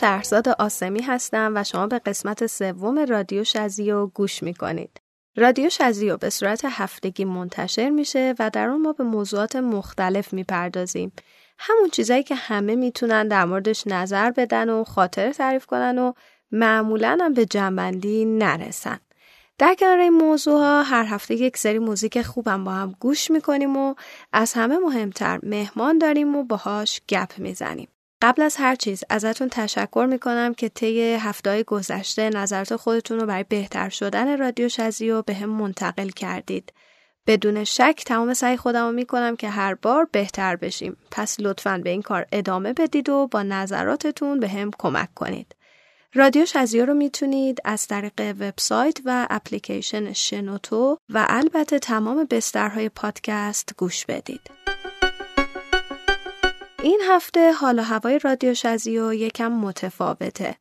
شهرزاد آسمی هستم و شما به قسمت سوم رادیو شزیو گوش می‌کنید. رادیو شزیو به صورت هفتگی منتشر میشه و در اون ما به موضوعات مختلف می‌پردازیم. همون چیزایی که همه می‌تونن در موردش نظر بدن و خاطر تعریف کنن و معمولا هم به جنبندی نرسن. در کنار این موضوع ها هر هفته یک سری موزیک خوبم با هم گوش می‌کنیم و از همه مهمتر مهمان داریم و باهاش گپ می‌زنیم. قبل از هر چیز ازتون تشکر می‌کنم که طی هفته گذشته نظرات خودتون رو برای بهتر شدن رادیو شزیو به هم منتقل کردید. بدون شک تمام سعی خودم رو می‌کنم که هر بار بهتر بشیم. پس لطفا به این کار ادامه بدید و با نظراتتون به هم کمک کنید. رادیو شزیو رو می‌تونید از طریق وبسایت و اپلیکیشن شنوتو و البته تمام بسترهای پادکست گوش بدید. این هفته حال و هوای رادیو شزیو یکم متفاوته.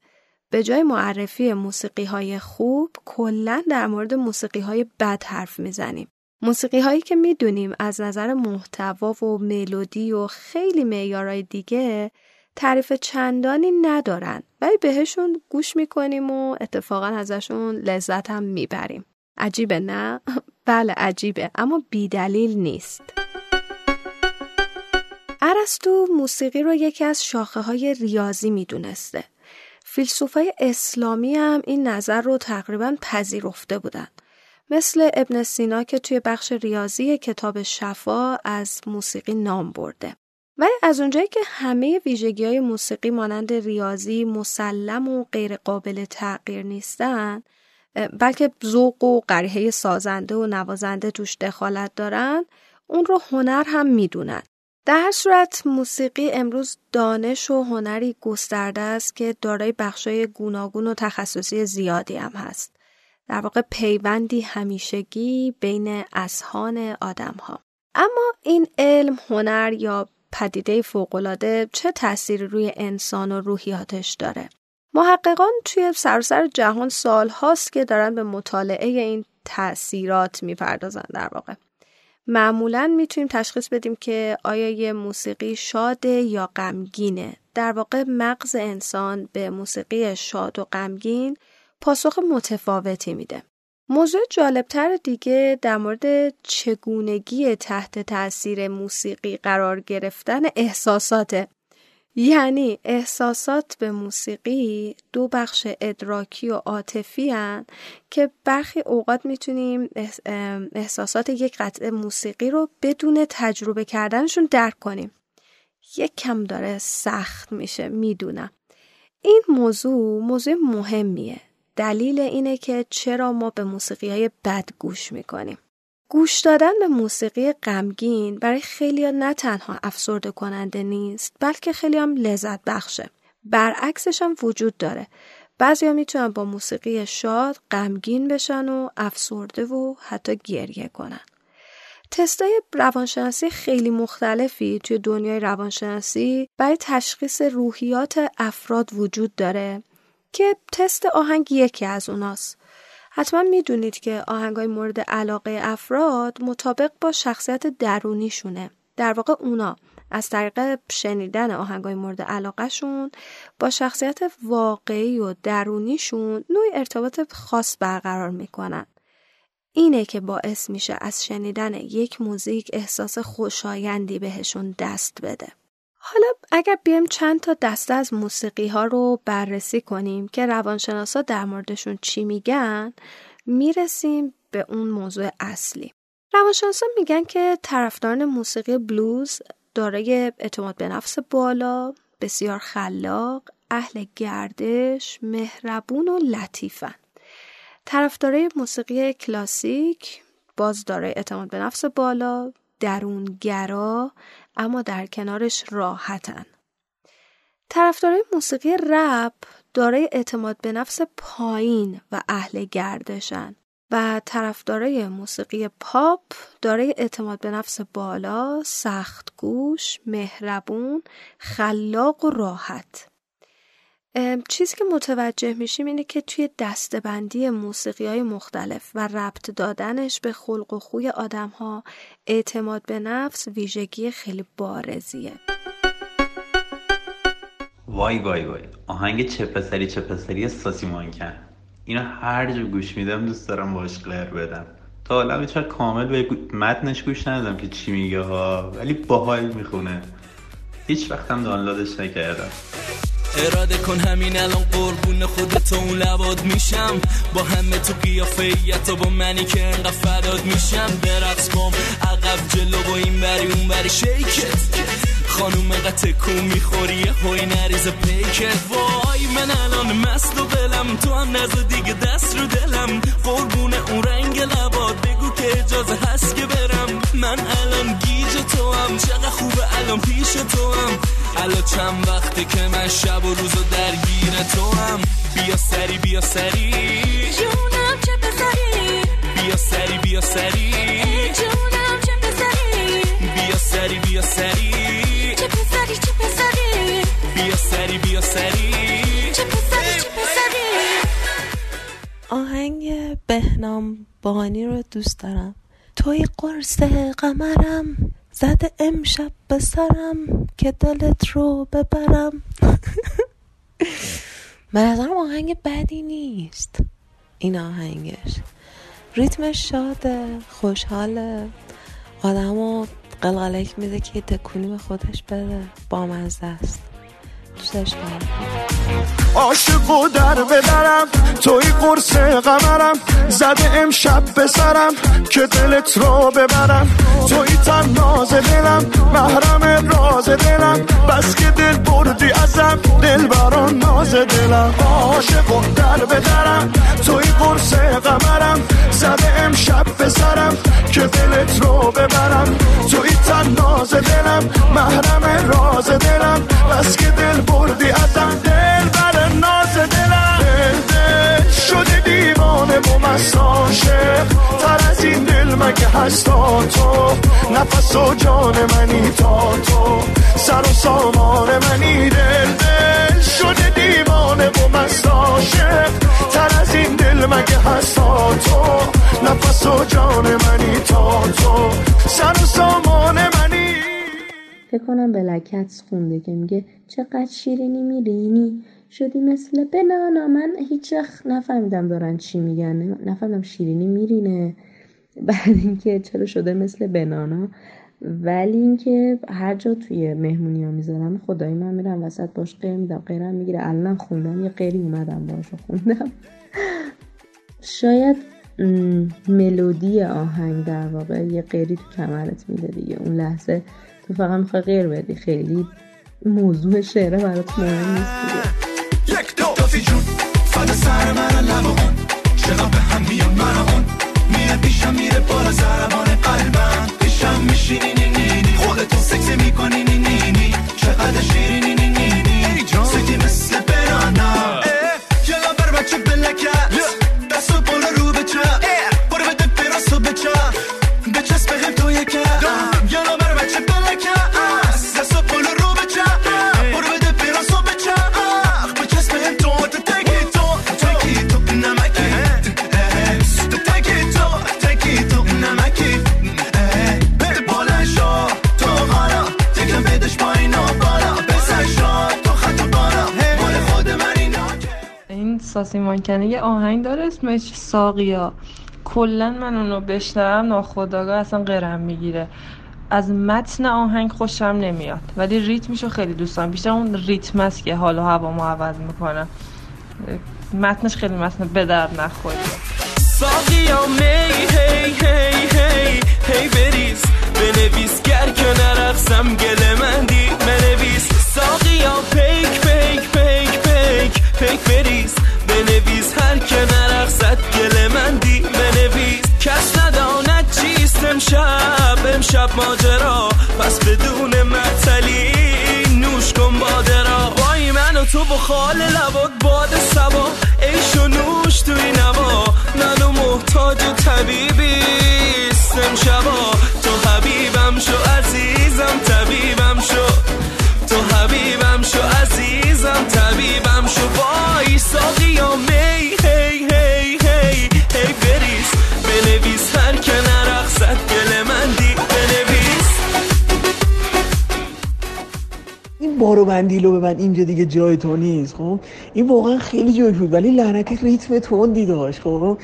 به جای معرفی موسیقی های خوب کلا در مورد موسیقی های بد حرف می‌زنیم. موسیقی هایی که می‌دونیم از نظر محتوا و ملودی و خیلی معیارهای دیگه تعریف چندانی ندارن ولی بهشون گوش می‌کنیم و اتفاقا ازشون لذت هم می‌بریم. عجیبه نه؟ بله عجیبه اما بیدلیل نیست. ارسطو موسیقی رو یکی از شاخه های ریاضی می‌دونسته. فیلسوفای اسلامی هم این نظر رو تقریبا پذیرفته بودن. مثل ابن سینا که توی بخش ریاضی کتاب شفا از موسیقی نام برده. ولی از اونجایی که همه ویژگی های موسیقی مانند ریاضی مسلم و غیر قابل تغییر نیستن بلکه ذوق و قریحه سازنده و نوازنده توش دخالت دارن اون رو هنر هم می‌دونن در هر صورت موسیقی امروز دانش و هنری گسترده است که دارای بخشای گوناگون و تخصصی زیادی هم هست. در واقع پیوندی همیشگی بین اذهان آدم ها. اما این علم، هنر یا پدیده فوقالعاده چه تأثیری روی انسان و روحیاتش داره؟ محققان توی سراسر جهان سال هاست که دارن به مطالعه این تأثیرات می‌پردازن در واقع. معمولا می‌تونیم تشخیص بدیم که آیا یه موسیقی شاده یا غمگینه. در واقع مغز انسان به موسیقی شاد و غمگین پاسخ متفاوتی میده. موضوع جالبتر دیگه در مورد چگونگی تحت تاثیر موسیقی قرار گرفتن احساساته. یعنی احساسات به موسیقی دو بخش ادراکی و عاطفی که برخی اوقات می‌تونیم احساسات یک قطعه موسیقی رو بدون تجربه کردنشون درک کنیم. یک کم داره سخت میشه می‌دونم. این موضوع موضوع مهمیه. دلیل اینه که چرا ما به موسیقی های بد گوش می‌کنیم. گوش دادن به موسیقی غمگین برای خیلی نه تنها افسرده کننده نیست بلکه خیلی هم لذت بخشه. برعکسش هم وجود داره. بعضیا می‌تونن با موسیقی شاد غمگین بشن و افسرده و حتی گریه کنن. تستای روانشناسی خیلی مختلفی توی دنیای روانشناسی برای تشخیص روحیات افراد وجود داره که تست آهنگ یکی از اوناست. حتما می‌دونید که های مورد علاقه افراد مطابق با شخصیت درونیشونه. در واقع اونا از طریق شنیدن های مورد علاقهشون با شخصیت واقعی و درونیشون نوعی ارتباط خاص برقرار می‌کنن. اینه که باعث میشه از شنیدن یک موزیک احساس خوشایندی بهشون دست بده. حالا اگر بیایم چند تا دسته از موسیقی ها رو بررسی کنیم که روانشناسا در موردشون چی میگن می‌رسیم به اون موضوع اصلی. روانشناسا میگن که طرفداران موسیقی بلوز دارای اعتماد به نفس بالا بسیار خلاق اهل گردش مهربون و لطیفن. طرفدارای موسیقی کلاسیک باز دارای اعتماد به نفس بالا درونگرا اما در کنارش راحتن. طرفدارای موسیقی رپ دارای اعتماد به نفس پایین و اهل گردشن و طرفدارای موسیقی پاپ دارای اعتماد به نفس بالا، سخت گوش، مهربون، خلاق و راحت. چیزی که متوجه میشیم اینه که توی دستبندی موسیقی های مختلف و ربط دادنش به خلق و خوی آدم ها اعتماد به نفس ویژگی خیلی بارزیه. وای وای وای. آهنگ چه پسری چه پسری ساسی مانکن. اینو هر جا گوش میدم دوست دارم باش قلر بدم. تا حالا هیچ کامل به متنش گوش ندادم که چی میگه ها. ولی باحال می‌خونه. هیچ وقتم دانلودش نکردم. اراده کن همین الان قربون خودت اون لباد میشم. با همه تو قیافیت و با منی که انقدر فداد میشم. برقص بام عقب جلو با این بری اون بری. شیکت. خانوم قطع کو می‌خوری هوی نریز پیکت. وای من الان مست و بلم تو هم نزد دیگه دست رو دلم. قربون اون رنگ لباد. که اجازه هست که برم. من الان گیج تو هم. چقدر خوبه الان پیش تو هم. الان چند وقته که من شب و روز و درگیر تو هم. بیا سری بیا سری. جونم چه بزاری بیا سری بیا سری. جونم چه بزاری بیا سری بیا سری. چه پسری چه پسری بیا سری بیا سری. چه پسری چه پسری آهنگ بهنام. بانی رو دوست دارم. توی قرص قمرم زده امشب به سرم که دلت رو ببرم. به نظرم آهنگ بدی نیست. این آهنگش. ریتمش شاده خوشحاله آدم رو قلقلک میده که تکونی به خودش بده. بامزه است. دوستش دارم. عاشق و در بدرم توی قرص قمرم زده امشب به سرم که دلت رو ببرم. توی تن ناز دلم محرم راز دلم بس که دل بردی ازم دل بران ناز دلم. عاشق و در بدرم توی قرص قمرم زده امشب به سرم که دلت رو ببرم. توی تن ناز دلم محرم راز دلم بس که دل بردی ازم دل بر مست عاشق تر از این دل مگه هستا تو؟ نفس و جان منی تا تو. سر و سامان منی دل دل شده دیوانه و مست عاشق. تر از این دل مگه هستا تو؟ نفس و جان منی تا تو. سر و سامان منی. فکر کنم بلکتس خونده که میگه چقدر شیرینی میرینی شدی مثل بنانا. من هیچ وقت نفهمیدم دارن چی میگن. نفهمیدم شیرینی میرینه. بعد اینکه چرا شده مثل بنانا. ولی اینکه هر جا توی مهمونی ها می‌ذارم خدای من میرم وسط باش غیر میدم غیرم می‌گیره. الان خوندم یه غیری اومدم باش خوندم. شاید ملودی آهنگ در واقع یه غیری تو کمرت میده دیگه. اون لحظه تو فقط می‌خوای غیر بدی. خیلی موضوع شعره برات مهم نیست دیگه. فدا سر من لب اون چقدر به هم میان من اون این ساسی مانکنه یه آهنگ داره اسمش ساقیا. کلا من اونو بشنوم ناخداگاه اصلا قرم می‌گیره. از متن آهنگ خوشم نمیاد. ولی ریتمشو خیلی دوست دارم. بیشتر اون ریتم است که حال و هوامو عوض می‌کنه. متنش خیلی متن به درد نخوریه ساقیا می هی هی هی هی بریز. بنویس گر که نرقصم گل مندی امشب ماجرا. پس بدون معطلی نوش کن باده را وای من و تو با خال لبات باد سبا. عیش و نوش توی نوا. منو محتاج طبیبیست امشبا. تو حبیبم شو عزیزم طبیبم شو. تو حبیبم شو عزیزم طبیبم شو. وای ساقیا می بارو بندیلو ببند. اینجا دیگه جای تو نیست خب؟ این واقعا خیلی جوک بود ولی لعنتی ریتم تندی داشت خب؟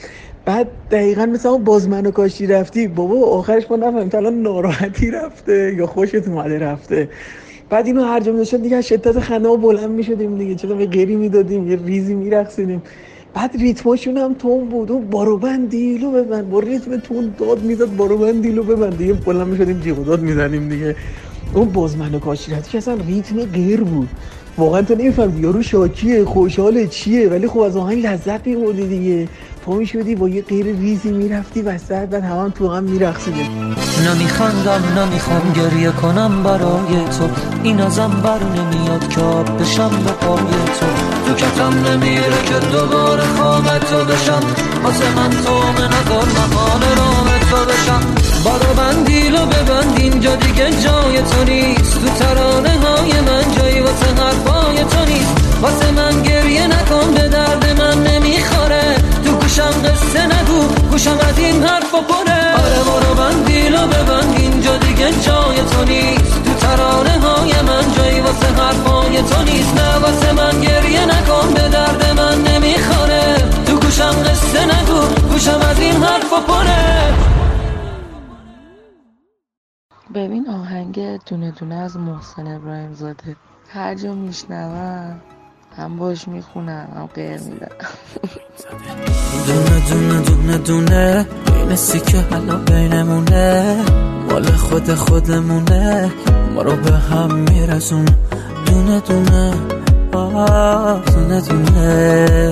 بعد دقیقا مثل باز منو کاشی رفتی. بابا آخرش ما نفهمیم تا الان ناراحتی رفته یا خوشت اومده رفته. بعد اینو هر جا می‌داشتن دیگه شدت خنده ها بلند می‌شدیم دیگه. چرا به غیری می‌دادیم یه ریزی میرقصیدیم. بعد ریتماشون هم تون بود. اون باروبند دیلو ببند. با ریتم تون داد می‌زد باروبند دیلو ببند. دیگه بلند می‌شدیم جیغ داد می‌زنیم دیگه. اون بازمن و کاشیرتی که اصلا ریتم غیر بود. واقعا تو نمی‌فهمی یارو شاکیه خوشحاله چیه ولی خب از آهنگ لذت میبردی دیگه. پا می‌شدی با یه غیر ریزی می‌رفتی وسط بعد هم تو هم میرقصیدیم نمیخندم نمی‌خوام گریه کنم برای تو. این ازم بر نمیاد که آب بشم به پای تو. تو کتم نمیره که دوباره خواب تو بشم. واسه من تو نظر مقال رام تو بشم بارو بندیلو ببند اینجا دیگه جای تو نیست. تو ترانه های من جایی واسه حرفای تو نیست. واسه من گریه نکن به درد من نمی‌خوره. تو گوشم قصه نگو گوشم از این حرف پره. آره برو بندیلو ببند اینجا دیگه جای تو نیست. تو ترانه های من جایی واسه حرفای تو نیست. نه واسه من گریه نکن به درد من نمی‌خوره. تو گوشم قصه نگو گوشم از این حرف پره. ببین آهنگ دونه دونه از محسن ابراهیم زاده. هر جا میشنوم هم باش می‌خونم هم غیر میدم. دونه دونه دونه دونه بین سیکه حالا بینمونه مال خود خودمونه ما رو به هم میرسون دونه دونه آه دونه. دونه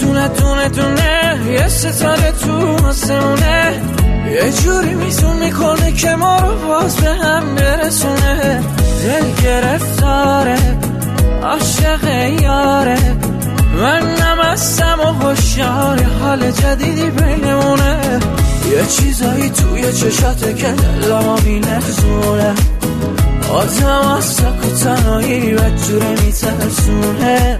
دونه دونه دونه یه ستاره تو آسمونه. یه جوری میزون می‌کنه که ما رو باز به هم برسونه. دل گرفتاره عاشق یاره. من نمستم و هوشیار حال جدیدی بینمونه. یه چیزایی توی چشاته که دلمو میلرزونه آدم از سک و تنهایی بدجوره میترسونه.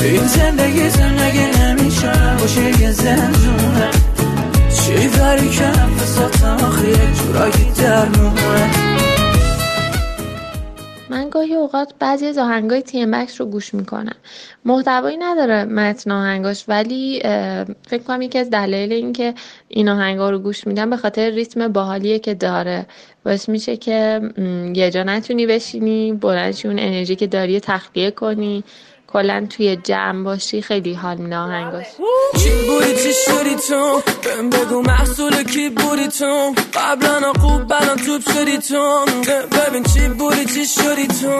این زندگی زندگی نمیشه باشه یه زندونه. آخه جورایی من گاهی اوقات بعضی از آهنگای تی ام رو گوش می‌کنم. محتوایی نداره متن آهنگاش ولی فکر کنم یکی از دلایل این که این آهنگا رو گوش میدم به خاطر ریتم باحالیه که داره. باعث میشه که یه جا نتونی بشینی بلند شی اون انرژی که داری تخلیه کنی. کلا توی جمع باشی خیلی حال آهنگاش چی بودی چی شدی تو؟ بهم بگو محصول کی بودی تو؟ قبلا خوب بلان توب شدی تو؟ ببین چی بودی چی شدی تو؟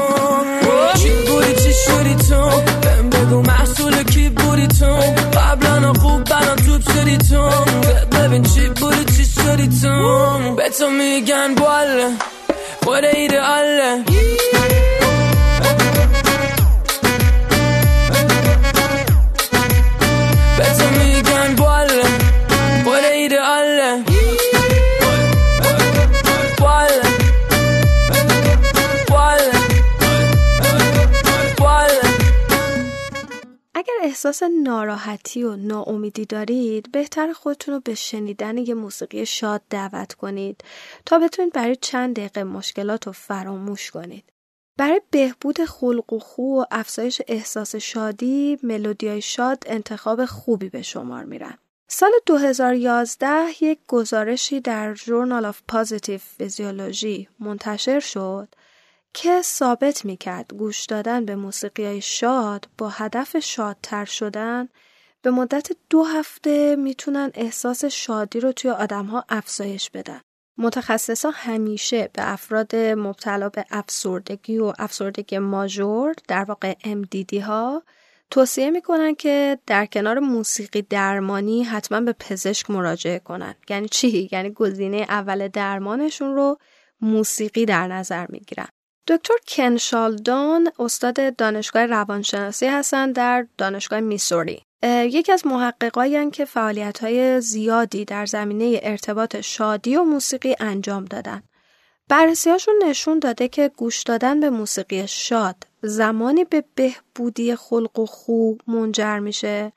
چی بودی چی شدی تو؟ بهم بگو محصول کی بودی تو؟ قبلا خوب بلان توب شدی تو؟ ببین چی بودی چی شدی تو؟ به تو میگن باله خود ایده اگر احساس ناراحتی و ناامیدی دارید بهتر خودتون رو به شنیدن یه موسیقی شاد دعوت کنید تا بتونید برای چند دقیقه مشکلات رو فراموش کنید. برای بهبود خلق و خو و افزایش احساس شادی ملودیای شاد انتخاب خوبی به شمار میرن. سال 2011 یک گزارشی در جورنال آف پازیتیو فیزیولوژی منتشر شد که ثابت می‌کرد گوش دادن به موسیقی شاد با هدف شادتر شدن به مدت دو هفته می‌تونن احساس شادی رو توی آدمها افزایش بدن. متخصصا همیشه به افراد مبتلا به افسردگی و افسردگی ماژور در واقع MDD ها توصیه می‌کنن که در کنار موسیقی درمانی حتما به پزشک مراجعه کنن. یعنی چی؟ یعنی گزینه اول درمانشون رو موسیقی در نظر می‌گیرن. دکتر کن شالدون استاد دانشگاه روانشناسی هستند در دانشگاه میسوری یکی از محققایی که فعالیت های زیادی در زمینه ارتباط شادی و موسیقی انجام دادن. بررسیهاشون نشون داده که گوش دادن به موسیقی شاد زمانی به بهبودی خلق و خو منجر میشه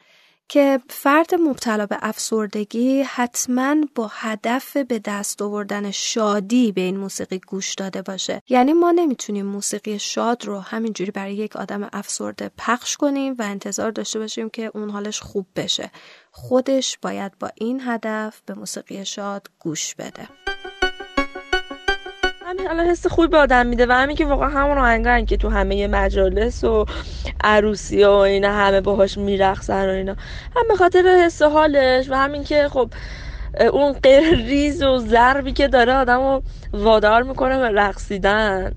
که فرد مبتلا به افسردگی حتما با هدف به دست آوردن شادی به این موسیقی گوش داده باشه. یعنی ما نمی‌تونیم موسیقی شاد رو همینجوری برای یک آدم افسرده پخش کنیم و انتظار داشته باشیم که اون حالش خوب بشه. خودش باید با این هدف به موسیقی شاد گوش بده. الان حس خوبی به آدم میده و همین که واقعا همون آهنگن که تو همه مجالس و عروسی و اینا همه باهاش میرقصن و اینا هم به خاطر حس حالش و همین که خب اون غیر ریز و ضربی که داره آدم رو وادار می‌کنه به رقصیدن.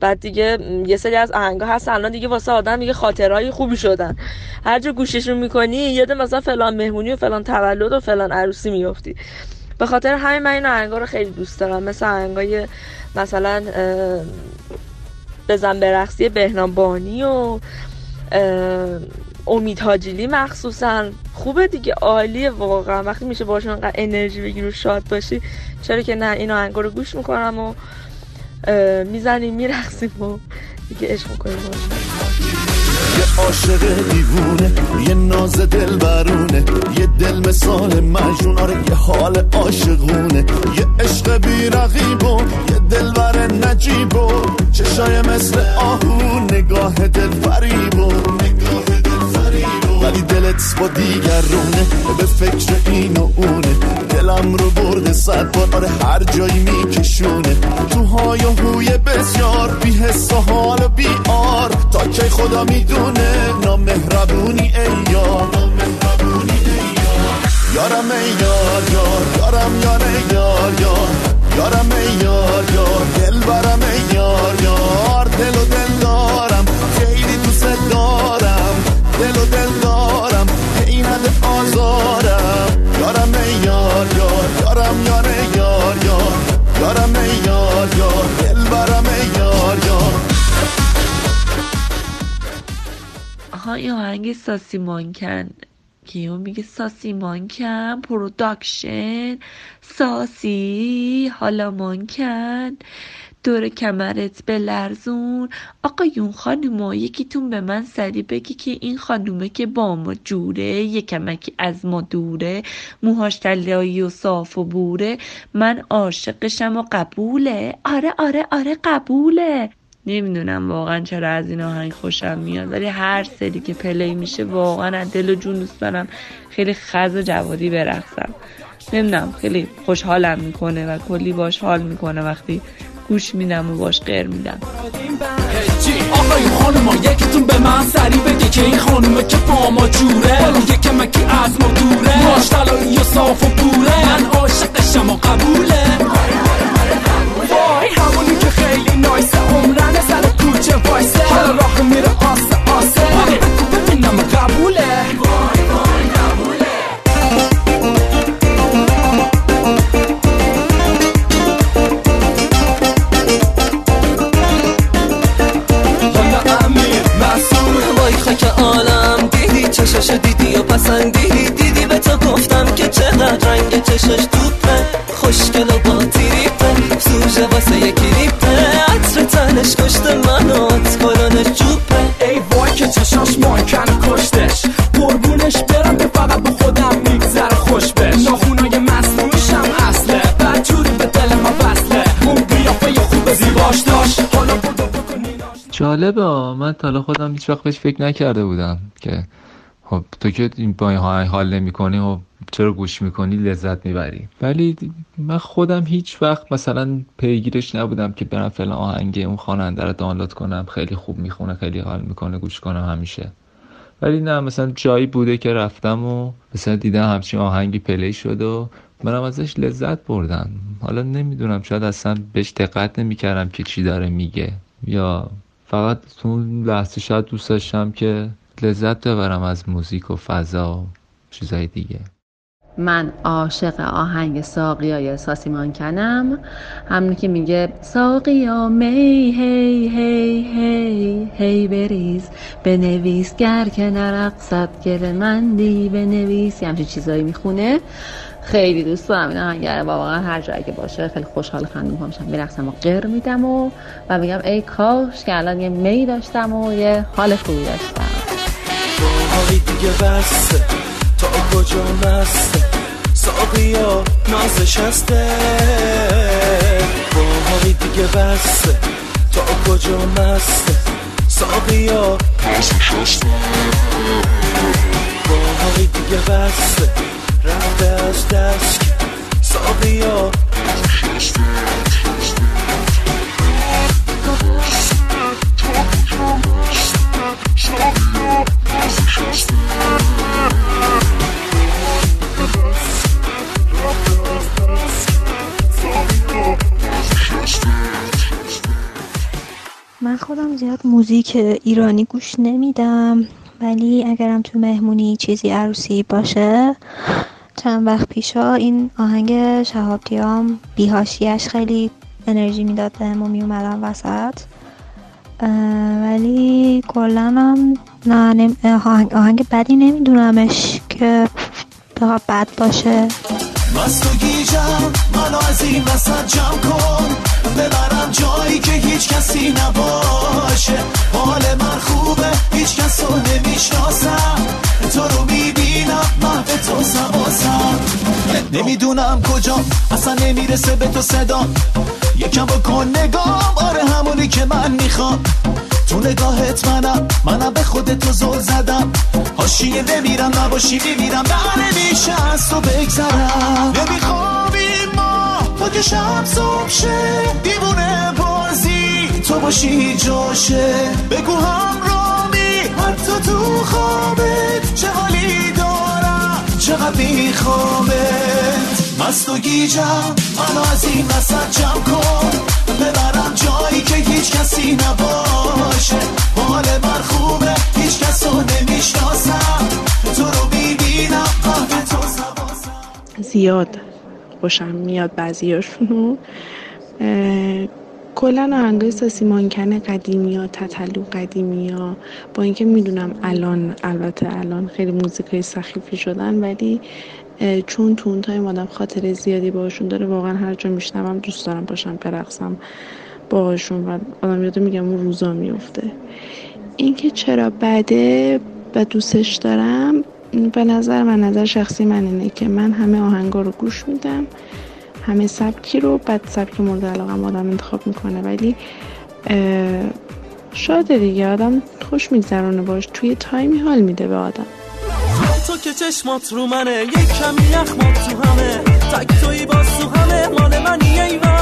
بعد دیگه یه سری از آهنگا هست الان دیگه واسه آدم دیگه خاطرهای خوبی شدن. هر جا گوششون می‌کنی یاد مثلا فلان مهمونی و فلان تولد و فلان عروسی میفتی به خاطر همین من این آهنگا رو خیلی دوست دارم مثل آهنگای مثلا بزن برقصی بهنام بانی و امید حاجیلی مخصوصا. خوبه دیگه عالیه واقعا. وقتی میشه باشون انقدر انرژی بگیری و شاد باشی چرا که نه این آهنگا رو گوش می‌کنم و می‌زنیم میرقصیم و دیگه عشق می‌کنیم یه عاشق دیوونه یه ناز دل برونه یه دل مثال مجنون آره یه حال عاشقونه. یه عشق بی رقیب و یه دل بر نجیب و چشای مثل آهو نگاه دل فریب و ولی دلت با دیگرونه. به فکر این و اونه. دلم رو برده صد بار. آره هر جایی میکشونه. تو های و هوی بسیار بی حس و حال و بی آر. تا کی خدا می‌دونه نامهربونی ای یار. یارم ای یار یار. یارم یار ای یار یار. یارم ای یار یار. دل برم ای یار یار. دل و دل این آهنگ ساسی مانکن کیو میگه؟ ساسی مانکن production. ساسی حالا مانکن. دور کمرت بلرزون آقایون خانوما یکیتون به من سری بگی که این خانومه که با ما جوره یه کمکی از ما دوره. موهاش طلایی و صاف و بوره. من عاشقشم و قبوله. آره آره آره قبوله. نمی‌دونم واقعا چرا از این آهنگ خوشم میاد ولی هر سری که پلی میشه واقعا از دل و جون دوست دارم خیلی خز جوادی برقصم. نمی‌دونم خیلی خوشحالم می‌کنه و کلی باش حال می‌کنه وقتی گوش میدم و باش غیر میدم. آقای خانوما یکیتون به من سری بگه که این خانومه که با ما جوره حالا یه کمکی از ما دوره. طلایی و صاف و بوره من عاشقشم و قبوله. من تا حالا خودم هیچ وقت بهش فکر نکرده بودم که خب تو که این با این آهنگ حال نمی کنی و چرا گوش می‌کنی؟ لذت می‌بری. ولی من خودم هیچ وقت مثلا پیگیرش نبودم که برم فلان آهنگ اون خواننده رو دانلود کنم. خیلی خوب می‌خونه خیلی حال می‌کنه گوش کنم همیشه. ولی نه مثلا جایی بوده که رفتم و مثلا دیدم همچین آهنگی پلی شد و منم ازش لذت بردم. حالا نمی‌دونم شاید اصلا بهش دقت نمی‌کردم که چی داره میگه. یا فقط تو اون لحظه شاید دوست داشتم که لذت ببرم از موزیک و فضا و چیزای دیگه. من عاشق آهنگ ساقیای ساسی مانکنم همونی که میگه ساقیا می هی هی هی هی بریز. بنویس گر که نرقصد گل مندی بنویس. یه همچین چیزایی می‌خونه. خیلی دوست دارم. این آهنگ رو. واقعا هر جایی که باشه خیلی خوشحال خندون میشم میرقصم و غیر میدم و و میگم ای کاش که الان یه می داشتم و یه حال خوبی داشتم. دیگه تا کجا نازش هسته دیگه تا کجا نازش هسته دیگه از دست من خودم زیاد موزیک ایرانی گوش نمیدم ولی اگرم تو مهمونی چیزی عروسی باشه چند وقت پیشا این آهنگ شهاب دیام بیهاشیش خیلی انرژی می‌داد بهم و میومدم وسط. ولی کلا هم نه آهنگ, آهنگ بدی نمیدونمش که بخواد بد باشه. مست و گیجم منو از این وسط جمع کن. ببرم جایی که هیچ کسی نباشه. حال من خوبه هیچ کس رو نمی‌شناسم. تو رو می‌بینم محو تو سواسم. نمی‌دونم کجا اصلا نمی‌رسه به تو صدا. یکم بکن نگام آره همونی که من می‌خوام. تو نگاهت منم منم به خودت تو زل زدم. حاشیه نمیرم نباشی میمیرم. نمیشه از تو بگذرم. نمیخوابیم ما تا که شب صبح شه. دیوونه بازی تو باشی جاشه. بگو همرامی حتی تو خوابت چه حالی دارم چقدر میخوامت مست و گیجم منو از این وسط جمع کن. ببرم جایی که هیچ کسی نباشه. حال من خوبه هیچ کس رو نمی‌شناسم. تو رو می‌بینم قهر تو زیاد خوشم میاد بعضیاشونو. کلا آهنگای ساسی مانکن قدیمی ها تتلو قدیمی ها با اینکه می‌دونم الان البته الان خیلی موزیکای سخیفی شدن ولی چون تو اون تایم آدم خاطره زیادی باشون داره واقعا هر جا میشنوم دوست دارم باشم برقصم باهاشون و آدم یاد میگم اون روزا میفته اینکه چرا بده و دوستش دارم به نظر من نظر شخصی من اینه که من همه آهنگا رو گوش میدم. همه سبکی رو بعد سبک مورد علاقه آدم انتخاب می‌کنه. ولی شاده دیگه آدم خوش میگذرونه باش توی تایمی حال میده به آدم. تو که چشمات رو منه یک کمی یخمات تو همه تک توی باز تو همه مال منی ایوان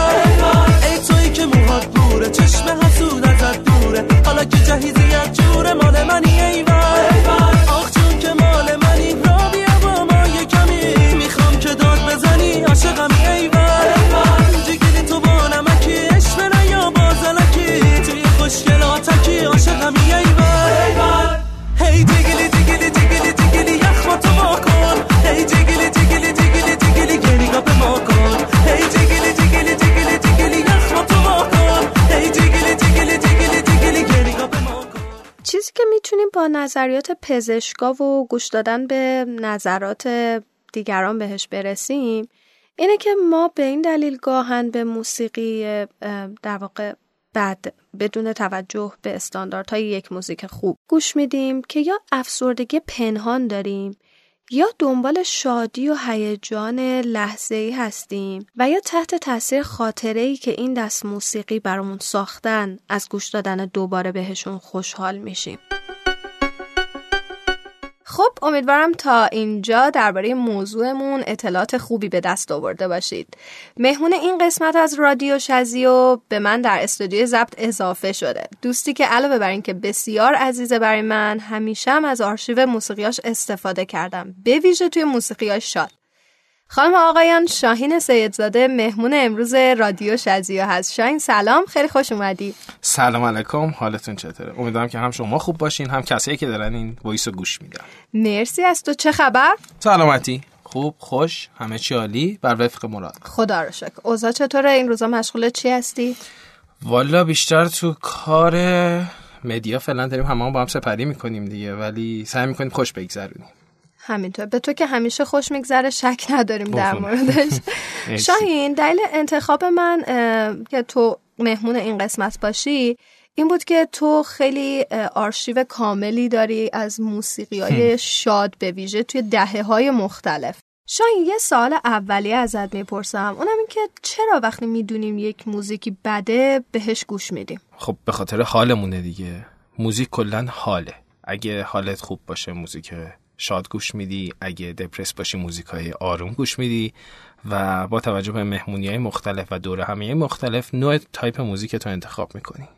ای توی که موهات دوره چشم حسود ازت دوره حالا که جهیزی از جوره مال منی ایوان که می‌تونیم با نظریات پزشکا و گوش دادن به نظرات دیگران بهش برسیم اینه که ما به این دلیل گاهن به موسیقی در واقع بد بدون توجه به استانداردهای یک موزیک خوب گوش میدیم که یا افسردگی پنهان داریم یا دنبال شادی و هیجان لحظه ای هستیم و یا تحت تاثیر خاطره ای که این دست موسیقی برامون ساختن از گوش دادن دوباره بهشون خوشحال میشیم. خب امیدوارم تا اینجا درباره موضوعمون اطلاعات خوبی به دست آورده باشید. مهمون این قسمت از رادیو شزیو به من در استودیو ضبط اضافه شده. دوستی که علاوه بر اینکه بسیار عزیزه برای من همیشه هم از آرشیو موسیقیاش استفاده کردم. به ویژه توی موسیقیاش شاد. خانم آقایان شاهین سیدزاده مهمون امروز رادیو شزیو هست. شاهین سلام. خیلی خوش اومدی. سلام علیکم. حالتون چطوره؟ امیدوارم که هم شما خوب باشین هم کسایی که دارن این voice رو گوش میدن. مرسی. از تو چه خبر؟ سلامتی. خوب خوش. همه چی عالی. بر وفق مراد. خدا رو شکر. اوضاع چطوره؟ این روزا مشغول چی هستی؟ والا بیشتر تو کار مدیا فعلا داریم همه با هم سپری می‌کنیم دیگه ولی سعی می‌کنیم خوش بگذرونیم. همینطور. به تو که همیشه خوش میگذره شک نداریم در. موردش. شاهین دلیل انتخاب من که تو مهمون این قسمت باشی این بود که تو خیلی آرشیو کاملی داری از موسیقی های شاد به ویژه توی دهه های مختلف. شاهین یه سوال اولیه ازت می‌پرسم. اونم این که چرا وقتی می‌دونیم یک موزیکی بده بهش گوش میدیم؟ خب به خاطر حالمونه دیگه. موزیک کلا حاله. اگه حالت خوب باشه موزیک شاد گوش میدی. اگه دپرس باشی موزیک های آروم گوش میدی و با توجه به مهمونی های مختلف و دورهمی مختلف نوع تایپ موزیک تو انتخاب می‌کنی.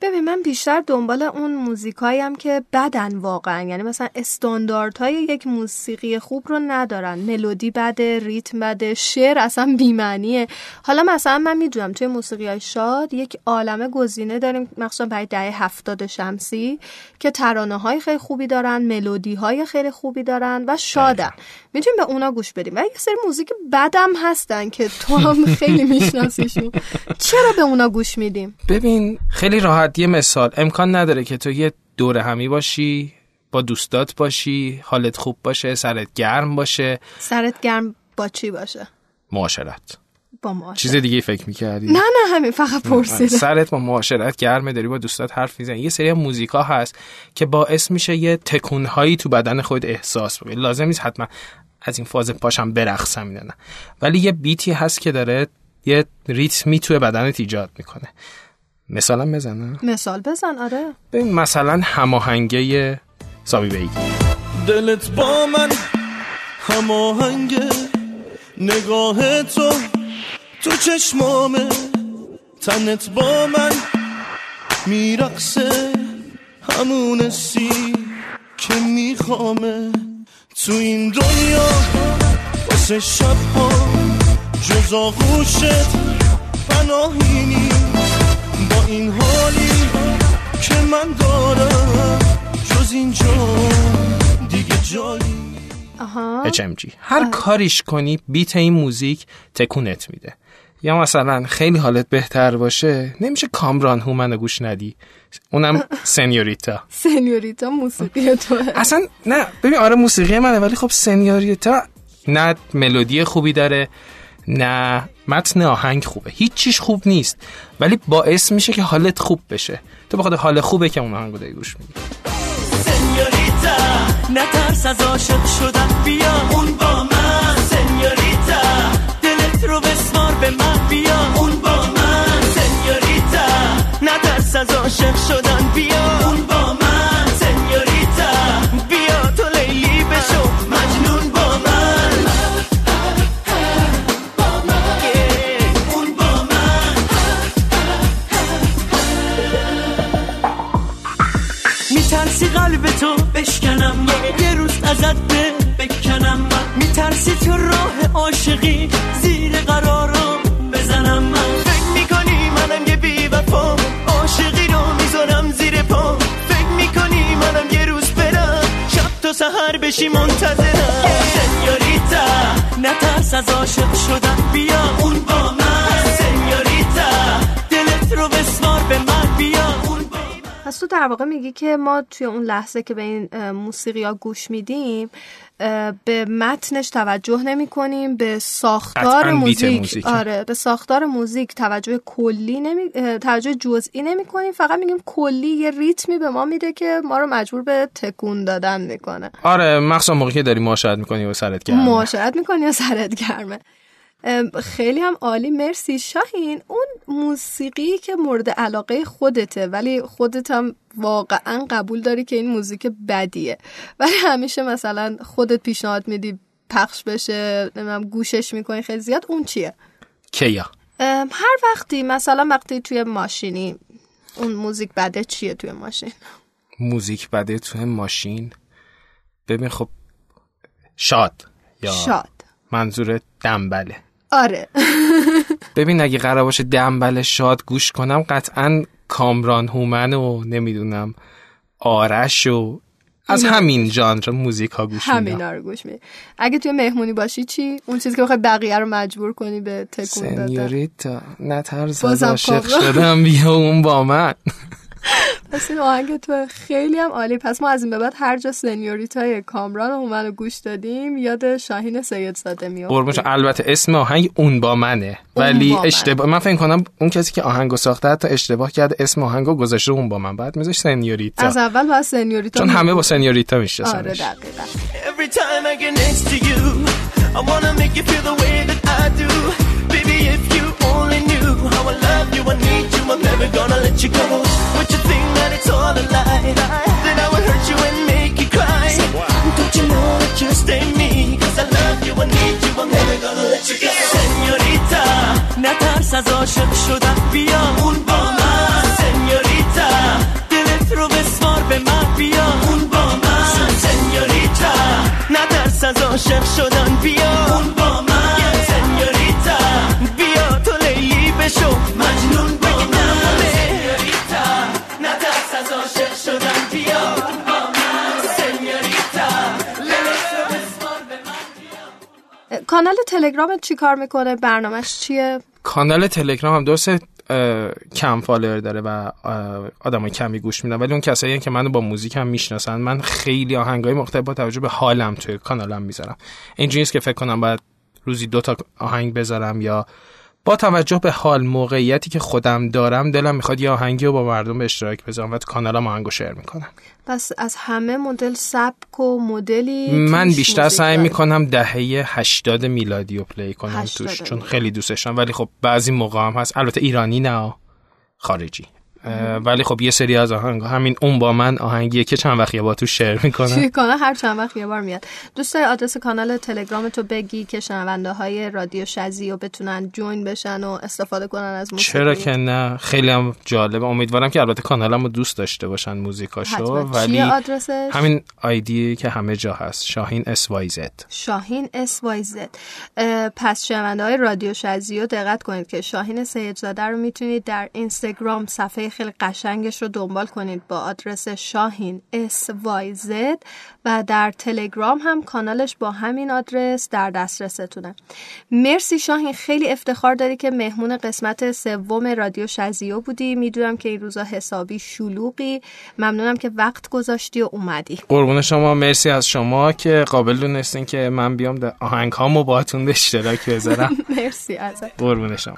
ببین من بیشتر دنبال اون موزیکاییم که بدن واقعا. یعنی مثلا استانداردهای یک موسیقی خوب رو ندارن. ملودی بده ریتم بده شعر اصلا بیمعنیه. حالا مثلا من می‌دونم توی موسیقی های شاد یک عالمه گزینه داریم مخصوصا برای دهه هفتاد شمسی که ترانه های خیلی خوبی دارن ملودی های خیلی خوبی دارن و شادن. می‌تونیم به اونا گوش بدیم. و یه سری موزیک بدم هستن که تو هم خیلی میشناسیشون. چرا به اونا گوش میدیم؟ ببین خیلی راحت یه مثال. امکان نداره که تو یه دوره همی باشی با دوستات باشی حالت خوب باشه سرت گرم باشه. سرت گرم با چی باشه؟ معاشرت. با ما چیز دیگه فکر می‌کردی؟ نه نه همین فقط پرسیدم. سرت با معاشرت گرمه داری با دوستات حرف می‌زنی. یه سری موزیکا هست که باعث میشه یه تکونهایی تو بدن خود احساس بکنی. لازم نیست حتما از این فاز پاشم برقصم نه. ولی یه بیتی هست که داره یه ریتمی توی بدنت ایجاد می‌کنه. مثلا بزنم مثال بزن آره. ببین مثلا هماهنگه سامی بیگی. دلت با من هماهنگه نگاه تو تو چشمامه. تنت با من میرقصه همون سی که میخوامه. تو این دنیا واسه شب ها جز آغوشت پناهی نیست. این حالی که من دارم جز اینجا دیگه جایی. آها. HMG هر کاریش کنی beat این موزیک تکونت میده. یا مثلا خیلی حالت بهتر باشه نمیشه کامران هومن رو گوش ندی. اونم سنیوریتا. سنیوریتا موسیقی تو اصلا نه ببین آره موسیقی منه ولی خب سنیوریتا نه ملودی خوبی داره. نه متن آهنگ خوبه. هیچ چیش خوب نیست ولی باعث میشه که حالت خوب بشه. تو بخاطر حال خوبه که اون آهنگو داری گوش میدی. سنیوریتا نترس از عاشق شدن بیا اون با من. سنیوریتا دلت رو بسمار به من بیا اون با من. سنیوریتا نترس از عاشق شدن بیا. قلب تو بشکنم یه روز ازت به بکنم من. میترسی تو راه عاشقی زیر قرارم بزنم من. فکر می‌کنی منم یه بی وفا عاشقی رو می‌ذارم زیر پا فکر می‌کنی منم یه روز برم. شب تا سهر بشی منتظرم. سنیوریتا نترس از عاشق شدن. بیا اون با من. پس تو در واقع میگی که ما توی اون لحظه که به این موسیقی ها گوش میدیم به متنش توجه نمی کنیم به ساختار موزیک. موزیکه. آره به ساختار موزیک توجه کلی نمی توجه جزئی نمی کنیم. فقط میگیم کلی یه ریتمی به ما میده که ما رو مجبور به تکون دادن می‌کنه. آره مخصوصا موقعی که داری معاشرت می‌کنی و سرت گرمه. معاشرت می‌کنی یا سرت گرمه. خیلی هم عالی. مرسی. شاهین اون موسیقی که مورد علاقه خودته ولی خودت هم واقعا قبول داری که این موزیک بدیه. ولی همیشه مثلا خودت پیشنهاد میدی پخش بشه نمی‌دونم گوشش می‌کنی خیلی زیاد. اون چیه؟ کیا؟ هر وقتی مثلا وقتی توی ماشینی اون موزیک بده چیه توی ماشین؟ موزیک بده تو ماشین؟ ببین خب شاد یا شاد. منظور دنبله. آره. ببین اگه قرار باشه دنبل شاد گوش کنم قطعا کامران هومن و نمی‌دونم آرش و از. همین ژانر موزیک ها گوش میدم. همینا رو گوش میدی اگه توی مهمونی باشی چی؟ اون چیزی که بخوای بقیه رو مجبور کنی به تکون دادن. سنیوریتا. نترس عاشق. شدم. بیا اون با من. پس این آهنگ تو خیلی هم عالی. پس ما از این به بعد هر جا سنیوریتای کامران هومنو گوش دادیم یاد شاهین سید زاده قربونش البته اسم آهنگ اون با منه. ولی با من. اشتباه من فکر کنم اون کسی که آهنگو ساخته حتی اشتباه کرده اسم آهنگو گذاشته اون با من. بعد میذاش سنیوریتا. از اول باید سنیوریتا چون همه با. سنیوریتا آره میشناسنش دقیقا. Every time I get next to you, I wanna make you feel the way that I do. از عاشق شدن بیا اون با من. سنیوریتا دلت رو بسپار به من. بیا اون با من. سنیوریتا نترس از عاشق شدن. بیا اون با من. سنیوریتا بیا تو لیلی بشو. مجنون با من. شدن. بیا کانال تلگرامت چی کار می‌کنه؟ برنامهش چیه؟ کانال تلگرام هم درست کم فالوور داره و آدم کمی گوش میدن. ولی اون کسایی که منو با موزیک هم می‌شناسن من خیلی آهنگای مختلف با توجه به حالم توی کانالم می‌ذارم. اینجوری نیست که فکر کنم باید روزی دو تا آهنگ بذارم یا با توجه به حال موقعیتی که خودم دارم دلم می‌خواد یه آهنگی رو با مردم به اشتراک بذارم و تو کانالم آهنگو شیر می‌کنم. پس از همه مدل سبک و مدلی من بیشتر سعی. می‌کنم دهه 80 میلادی رو پلی کنم 80 توش چون خیلی دوستشم ولی خب بعضی موقع هم هست. البته ایرانی نه خارجی. ولی خب یه سری از آهنگ همین اون با من آهنگیه که چند وقت یه با تو توی می‌کنم کانال هر چند وقت یه بار میاد. دوست داری آدرس کانال تلگرام تو بگی که شنونده های رادیو شزی رو بتونن جوین بشن و استفاده کنن از موسیقی؟ چرا که نه. خیلی هم جالبه. امیدوارم که البته کانالم رو دوست داشته باشن موزیکاشو. ولی آدرسش؟ همین ID که همه جا هست. شاهین S Y Z شاهین S Y Z پس شنونده های رادیو شزی رو دقت کنید که شاهین سیدزاده رو می‌تونید در اینستاگرام صفحه خیلی قشنگش رو دنبال کنید با آدرس شاهین زد و در تلگرام هم کانالش با همین آدرس در دسترستونه. مرسی شاهین خیلی افتخار داری که مهمون قسمت سوم رادیو شزیو بودی. می‌دونم که این روزا حسابی شلوغی. ممنونم که وقت گذاشتی و اومدی. قربون شما. مرسی از شما که قابل دونستین که من بیام در آهنگ هامو باهاتون به اشتراک بذارم. مرسی ازت. قربون شما.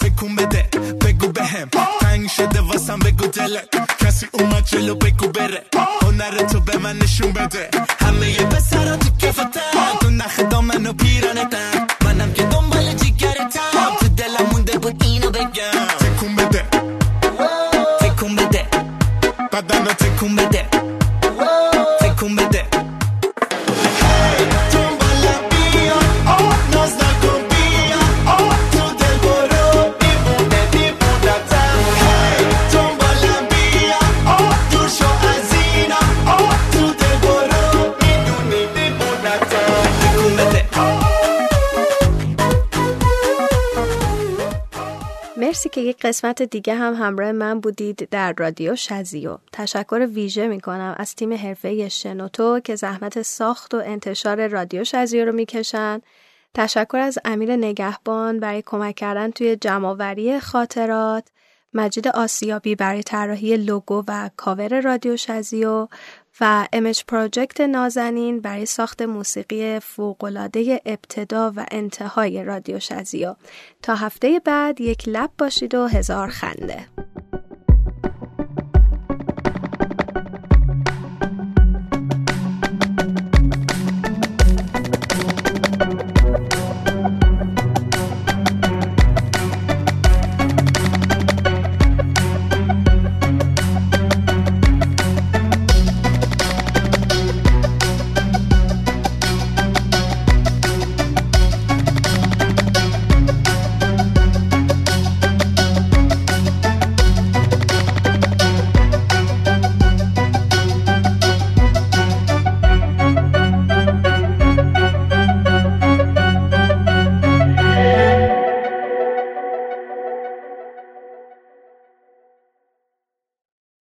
تکون بده بگو بهم. تنگ شده واسم بگو دلت. کسی اومد جلو بگو بره. هنر تو به من نشون بده. همه یه پسرا تو کفتن تو نخ دامن و پیرانتن منم که دنبال جیگرتم تو دلم مونده بود اینو بگم تکون بده تکون بده بدن تکون بده که یک قسمت دیگه هم همراه من بودید در رادیو شزیو. تشکر ویژه می کنم از تیم حرفه شنوتو که زحمت ساخت و انتشار رادیو شزیو رو می‌کشن. تشکر از امیر نگهبان برای کمک کردن توی جمعآوری خاطرات. مجید آسیابی برای طراحی لوگو و کاور رادیو شزیو. و امج پروژکت نازنین برای ساخت موسیقی فوقالعاده ابتدا و انتهای رادیو شزیو تا هفته بعد یک لب باشید و هزار خنده.